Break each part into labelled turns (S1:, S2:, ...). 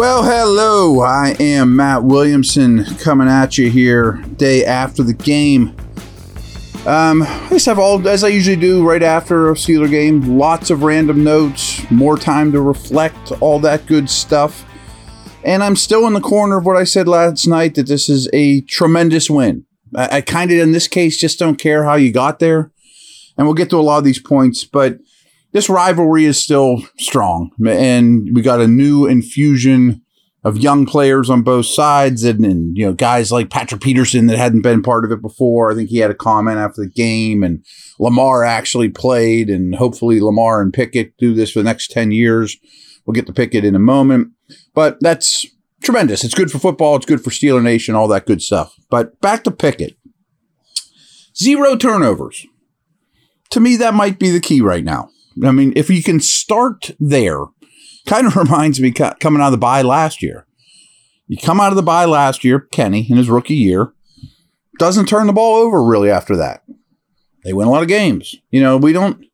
S1: Well, hello. I am Matt Williamson coming at you here day after the game. Um, I just have all, as I usually do right after a Steeler game, lots of random notes, more time to reflect, all that good stuff. And I'm still in the corner of what I said last night that this is a tremendous win. I, I kind of, in this case, just don't care how you got there. And we'll get to a lot of these points, but this rivalry is still strong, and we got a new infusion of young players on both sides, and, and you know guys like Patrick Peterson that hadn't been part of it before. I think he had a comment after the game, and Lamar actually played, and hopefully Lamar and Pickett do this for the next ten years. We'll get to Pickett in a moment, but that's tremendous. It's good for football. It's good for Steeler Nation, all that good stuff. But back to Pickett. Zero turnovers. To me, that might be the key right now. I mean, if you can start there, kind of reminds me coming out of the bye last year. You come out of the bye last year, Kenny, in his rookie year, doesn't turn the ball over really after that. They win a lot of games. You know, we don't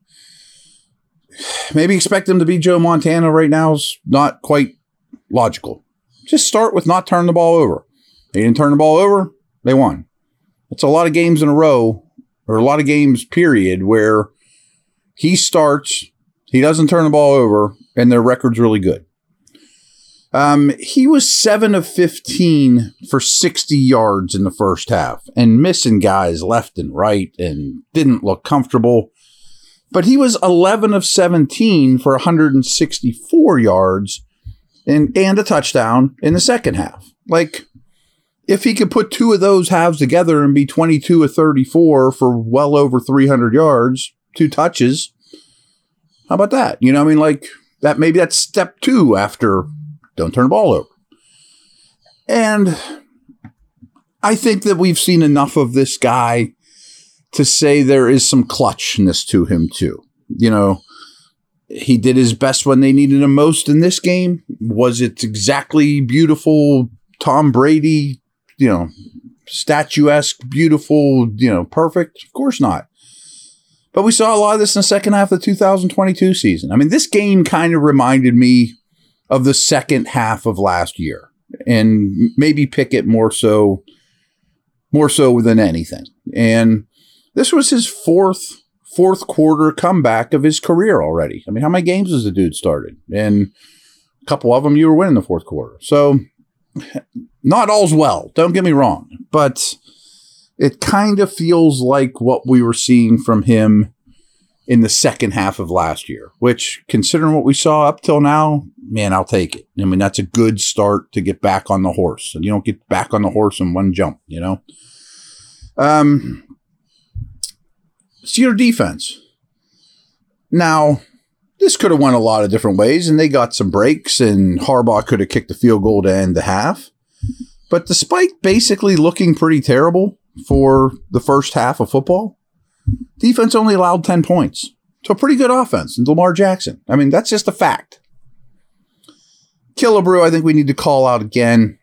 S1: maybe expect them to be Joe Montana right now is not quite logical. Just start with not turning the ball over. They didn't turn the ball over, they won. It's a lot of games in a row, or a lot of games, period, where he starts, he doesn't turn the ball over, and their record's really good. Um, he was 7 of 15 for 60 yards in the first half and missing guys left and right and didn't look comfortable. But he was 11 of 17 for 164 yards and, and a touchdown in the second half. Like, if he could put two of those halves together and be 22 of 34 for well over 300 yards, two touches. How about that? You know, I mean, like that maybe that's step two after don't turn the ball over. And I think that we've seen enough of this guy to say there is some clutchness to him too. You know, he did his best when they needed him most in this game. Was it exactly beautiful Tom Brady, you know, statuesque, beautiful, you know, perfect? Of course not. But we saw a lot of this in the second half of the 2022 season. I mean, this game kind of reminded me of the second half of last year, and maybe Pickett more so, more so than anything. And this was his fourth fourth quarter comeback of his career already. I mean, how many games has the dude started? And a couple of them you were winning the fourth quarter. So not all's well. Don't get me wrong, but it kind of feels like what we were seeing from him in the second half of last year, which, considering what we saw up till now, man, I'll take it. I mean, that's a good start to get back on the horse. And you don't get back on the horse in one jump, you know? Um, Steeler defense. Now, this could have went a lot of different ways, and they got some breaks, and Harbaugh could have kicked the field goal to end the half. But despite basically looking pretty terrible, for the first half of football, defense only allowed 10 points. So pretty good offense. And Lamar Jackson. I mean, that's just a fact. Killebrew, I think we need to call out again.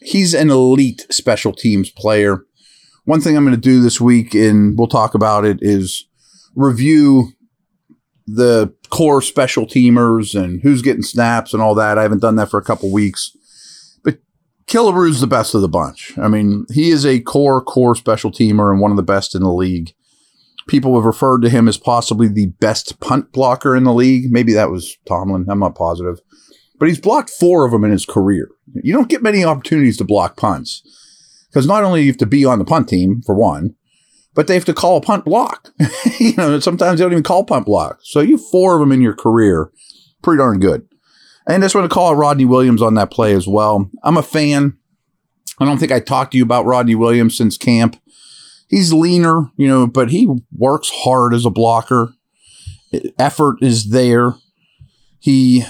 S1: He's an elite special teams player. One thing I'm going to do this week, and we'll talk about it, is review the core special teamers and who's getting snaps and all that. I haven't done that for a couple weeks. Killebrew's the best of the bunch. I mean, he is a core, core special teamer and one of the best in the league. People have referred to him as possibly the best punt blocker in the league. Maybe that was Tomlin. I'm not positive. But he's blocked four of them in his career. You don't get many opportunities to block punts because not only do you have to be on the punt team, for one, but they have to call a punt block. you know, sometimes they don't even call punt block. So you four of them in your career, pretty darn good. And just want to call Rodney Williams on that play as well. I'm a fan. I don't think I talked to you about Rodney Williams since camp. He's leaner, you know, but he works hard as a blocker. Effort is there. He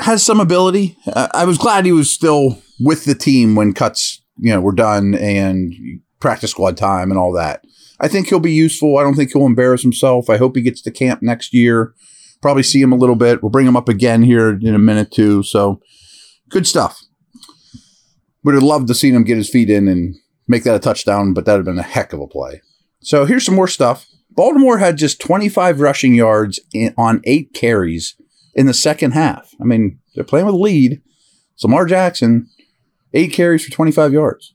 S1: has some ability. I was glad he was still with the team when cuts, you know, were done and practice squad time and all that. I think he'll be useful. I don't think he'll embarrass himself. I hope he gets to camp next year probably see him a little bit. We'll bring him up again here in a minute too. So good stuff. Would have loved to see him get his feet in and make that a touchdown, but that would have been a heck of a play. So here's some more stuff. Baltimore had just 25 rushing yards in, on eight carries in the second half. I mean, They're playing with a lead. Lamar Jackson, eight carries for 25 yards.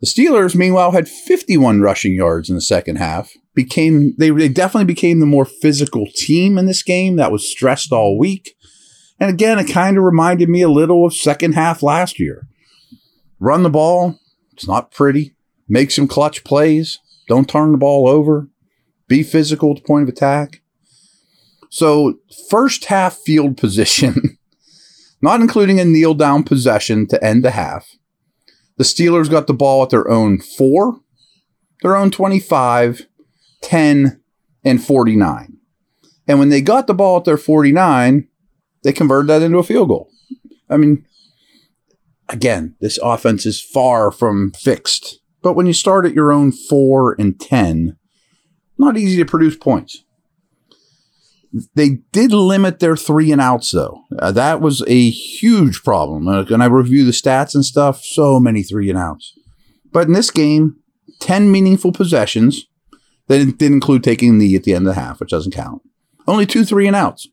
S1: The Steelers, meanwhile, had 51 rushing yards in the second half. Became they, they definitely became the more physical team in this game that was stressed all week. And again, it kind of reminded me a little of second half last year. Run the ball. It's not pretty. Make some clutch plays. Don't turn the ball over. Be physical at the point of attack. So, first half field position, not including a kneel down possession to end the half, the Steelers got the ball at their own four, their own 25, 10, and 49. And when they got the ball at their 49, they converted that into a field goal. I mean, again, this offense is far from fixed. But when you start at your own four and 10, not easy to produce points. They did limit their three and outs, though. Uh, that was a huge problem. Uh, and I review the stats and stuff, so many three and outs. But in this game, 10 meaningful possessions. That didn't include taking the at the end of the half, which doesn't count. Only two three and outs.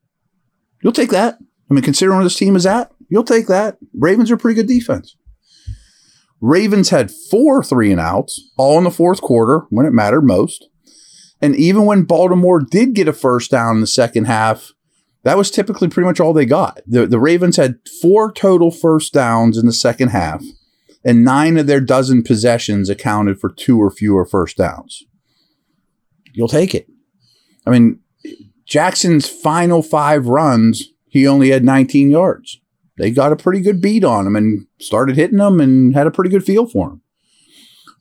S1: You'll take that. I mean, considering where this team is at, you'll take that. Ravens are pretty good defense. Ravens had four three and outs, all in the fourth quarter when it mattered most. And even when Baltimore did get a first down in the second half, that was typically pretty much all they got. The, the Ravens had four total first downs in the second half, and nine of their dozen possessions accounted for two or fewer first downs. You'll take it. I mean, Jackson's final five runs, he only had 19 yards. They got a pretty good beat on him and started hitting him and had a pretty good feel for him.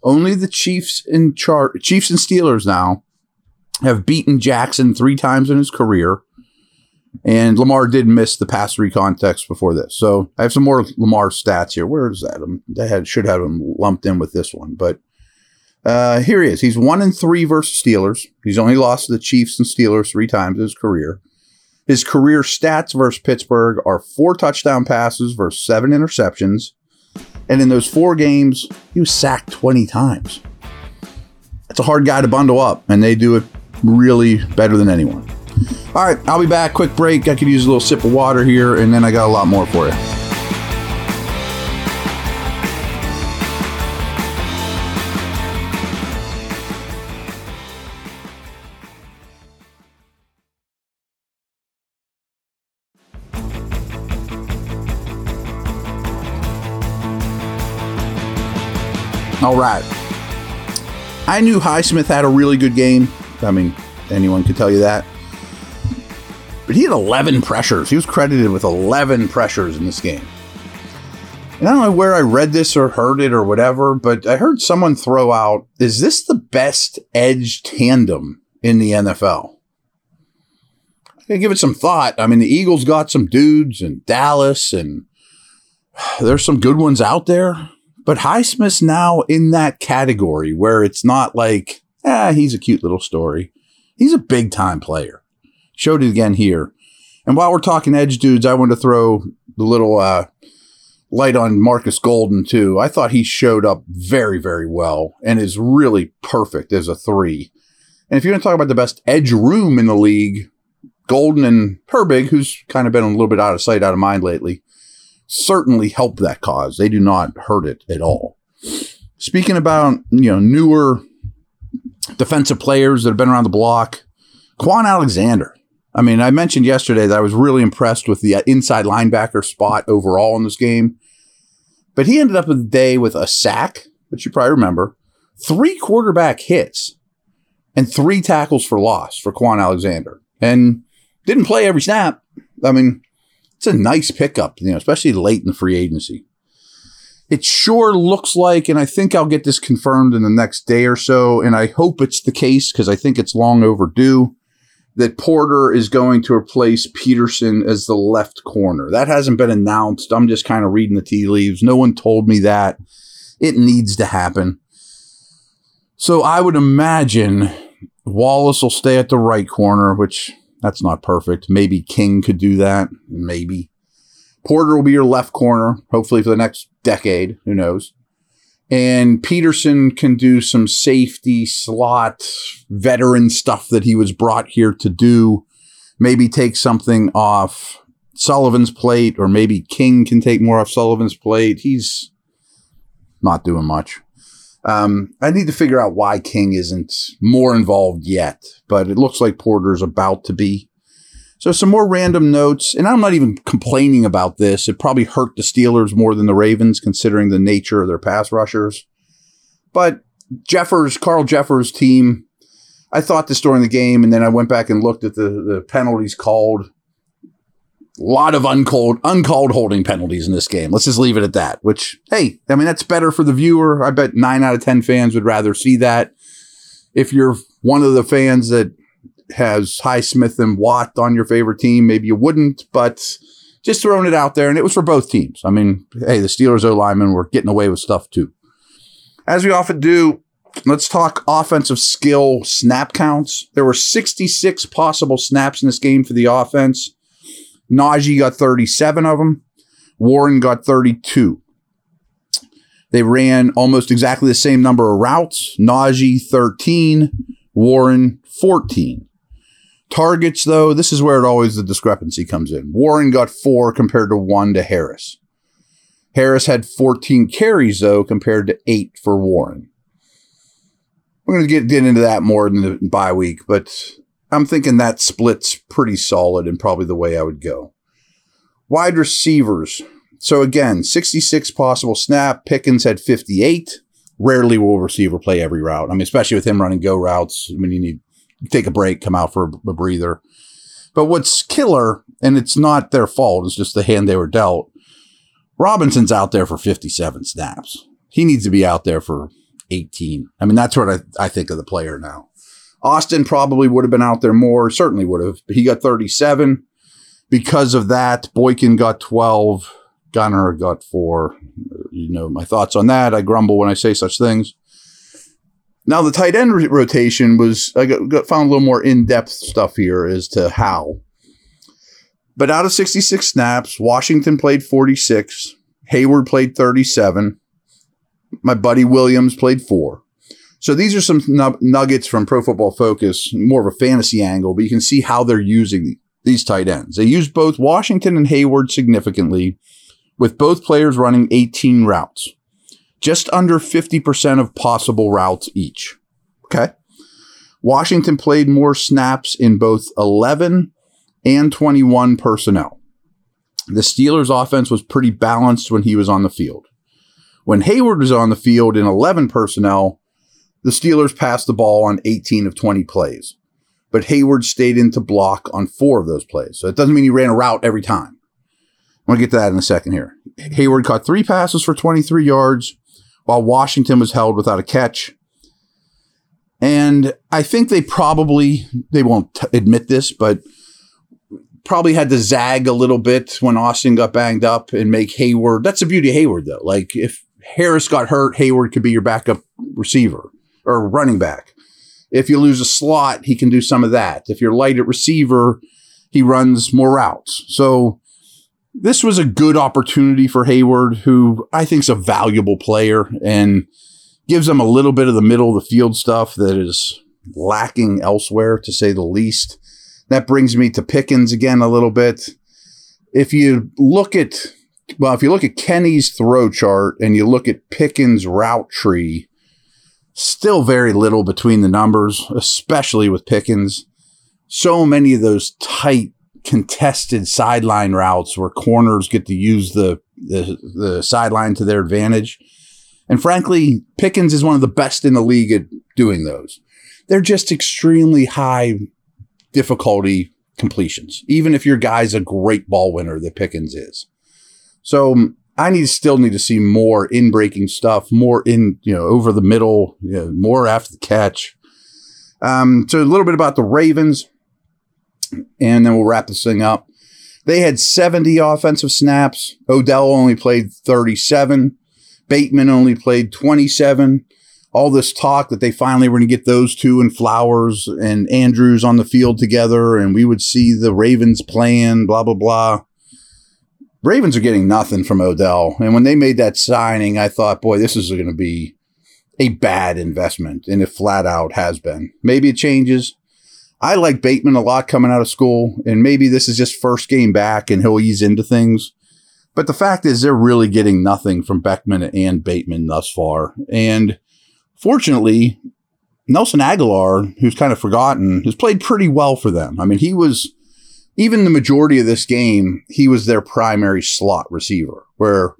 S1: Only the Chiefs and char- Chiefs and Steelers now have beaten Jackson three times in his career. And Lamar did miss the pass three context before this. So I have some more Lamar stats here. Where is that? Um, I had, should have him lumped in with this one. But uh, here he is. He's one and three versus Steelers. He's only lost to the Chiefs and Steelers three times in his career. His career stats versus Pittsburgh are four touchdown passes versus seven interceptions. And in those four games, he was sacked 20 times. It's a hard guy to bundle up, and they do it really better than anyone. All right, I'll be back. Quick break. I could use a little sip of water here, and then I got a lot more for you. All right. I knew Highsmith had a really good game. I mean, anyone could tell you that. But he had 11 pressures. He was credited with 11 pressures in this game. And I don't know where I read this or heard it or whatever, but I heard someone throw out is this the best edge tandem in the NFL? I can give it some thought. I mean, the Eagles got some dudes and Dallas, and there's some good ones out there. But Highsmith's now in that category where it's not like, ah, he's a cute little story. He's a big time player. Showed it again here. And while we're talking edge dudes, I want to throw the little uh, light on Markus Golden too. I thought he showed up very, very well and is really perfect as a three. And if you're going to talk about the best edge room in the league, Golden and Herbig, who's kind of been a little bit out of sight, out of mind lately, certainly help that cause. They do not hurt it at all. Speaking about, you know, newer defensive players that have been around the block, Kwon Alexander. I mean, I mentioned yesterday that I was really impressed with the uh, inside linebacker spot overall in this game. But he ended up the day with a sack, which you probably remember, three quarterback hits, and three tackles for loss for Kwon Alexander. And didn't play every snap. I mean, it's a nice pickup, you know, especially late in the free agency. It sure looks like, and I think I'll get this confirmed in the next day or so, and I hope it's the case because I think it's long overdue that Porter is going to replace Peterson as the left corner. That hasn't been announced. I'm just kind of reading the tea leaves. No one told me that. It needs to happen. So I would imagine Wallace will stay at the right corner, which that's not perfect. Maybe King could do that. Maybe. Porter will be your left corner, hopefully for the next decade. Who knows? And Peterson can do some safety slot veteran stuff that he was brought here to do. Maybe take something off Sullivan's plate, or maybe King can take more off Sullivan's plate. He's not doing much. Um, I need to figure out why King isn't more involved yet, but it looks like Porter's about to be. So some more random notes, and I'm not even complaining about this. It probably hurt the Steelers more than the Ravens, considering the nature of their pass rushers. But Cheffers, Carl Cheffers' team, I thought this during the game, and then I went back and looked at the, the penalties called. A lot of uncalled uncalled holding penalties in this game. Let's just leave it at that. Which, hey, I mean that's better for the viewer. I bet nine out of ten fans would rather see that. If you're one of the fans that has Highsmith and Watt on your favorite team, maybe you wouldn't, but just throwing it out there, and it was for both teams. I mean, hey, the Steelers O linemen were getting away with stuff too. As we often do, let's talk offensive skill snap counts. There were 66 possible snaps in this game for the offense. Najee got 37 of them. Warren got 32. They ran almost exactly the same number of routes. Najee 13, Warren 14. Targets, though, this is where it always the discrepancy comes in. Warren got four compared to one to Harris. Harris had 14 carries, though, compared to eight for Warren. We're going to get, get into that more in the bye week, but I'm thinking that split's pretty solid and probably the way I would go. Wide receivers. So again, 66 possible snap. Pickens had 58. Rarely will a receiver play every route. I mean, especially with him running go routes. I mean, you need take a break, come out for a, breather. But what's killer, and it's not their fault, it's just the hand they were dealt. Robinson's out there for 57 snaps. He needs to be out there for 18. I mean, that's what I, I think of the player now. Austin probably would have been out there more, certainly would have. He got 37. Because of that, Boykin got 12. Gunner got four. You know my thoughts on that. I grumble when I say such things. Now the tight end rotation was I got, got found a little more in depth stuff here as to how. But out of 66 snaps, Washington played 46, Heyward played 37, my buddy Williams played four. So these are some nuggets from Pro Football Focus, more of a fantasy angle, but you can see how they're using these tight ends. They use both Washington and Heyward significantly, with both players running 18 routes, just under 50% of possible routes each. Okay. Washington played more snaps in both 11 and 21 personnel. The Steelers' offense was pretty balanced when he was on the field. When Heyward was on the field in 11 personnel, the Steelers passed the ball on 18 of 20 plays, but Heyward stayed in to block on four of those plays. So it doesn't mean he ran a route every time. I'm going to get to that in a second here. Heyward caught three passes for 23 yards, while Washington was held without a catch. And I think they probably, they won't t- admit this, but probably had to zag a little bit when Austin got banged up and make Heyward. That's the beauty of Heyward, though. Like if Harris got hurt, Heyward could be your backup receiver or running back. If you lose a slot, he can do some of that. If you're light at receiver, he runs more routes. So this was a good opportunity for Heyward, who I think is a valuable player and gives them a little bit of the middle of the field stuff that is lacking elsewhere, to say the least. That brings me to Pickens again a little bit. If you look at, well, if you look at Kenny's throw chart and you look at Pickens' route tree, Still very little between the numbers, especially with Pickens. So many of those tight, contested sideline routes where corners get to use the, the, the sideline to their advantage. And frankly, Pickens is one of the best in the league at doing those. They're just extremely high difficulty completions, even if your guy's a great ball winner that Pickens is. So I need still need to see more in breaking stuff, more in you know over the middle, you know, more after the catch. Um, so a little bit about the Ravens, and then we'll wrap this thing up. They had 70 offensive snaps. Odell only played 37. Bateman only played 27. All this talk that they finally were going to get those two and Flowers and Andrews on the field together, and we would see the Ravens playing, blah, blah, blah. Ravens are getting nothing from Odell. And when they made that signing, I thought, boy, this is going to be a bad investment. And it flat out has been. Maybe it changes. I like Bateman a lot coming out of school, and maybe this is just first game back and he'll ease into things. But the fact is, they're really getting nothing from Beckham and Bateman thus far. And fortunately, Nelson Agholor, who's kind of forgotten, has played pretty well for them. I mean, he was, even the majority of this game, he was their primary slot receiver, where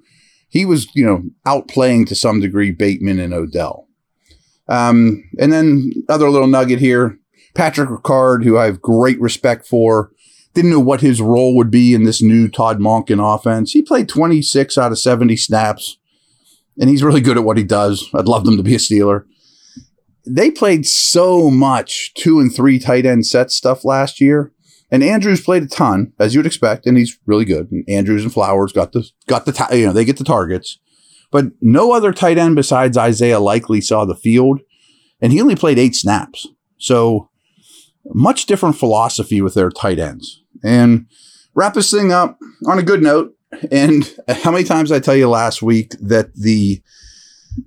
S1: he was, you know, outplaying to some degree Bateman and Odell. Um, and then other little nugget here, Patrick Ricard, who I have great respect for, didn't know what his role would be in this new Todd Monken offense. He played 26 out of 70 snaps, and he's really good at what he does. I'd love them to be a Steeler. They played so much two and three tight end set stuff last year. And Andrews played a ton, as you would expect, and he's really good. And Andrews and Flowers got the got the you know they get the targets, but no other tight end besides Isaiah Likely saw the field, and he only played eight snaps. So much different philosophy with their tight ends. And wrap this thing up on a good note. And how many times I tell you last week that the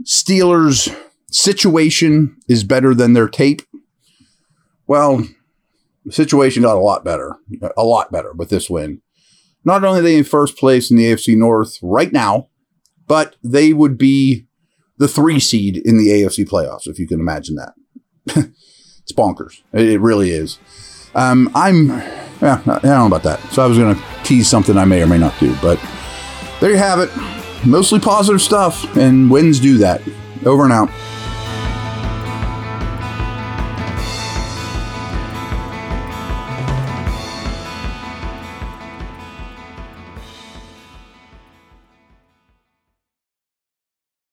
S1: Steelers situation is better than their tape? Well, the situation got a lot better, a lot better with this win. Not only are they in first place in the AFC North right now, but they would be the three seed in the AFC playoffs, if you can imagine that. it's bonkers. It really is. Um, I'm, yeah, I don't know about that. So I was going to tease something I may or may not do, but there you have it. Mostly positive stuff, and wins do that. Over and out.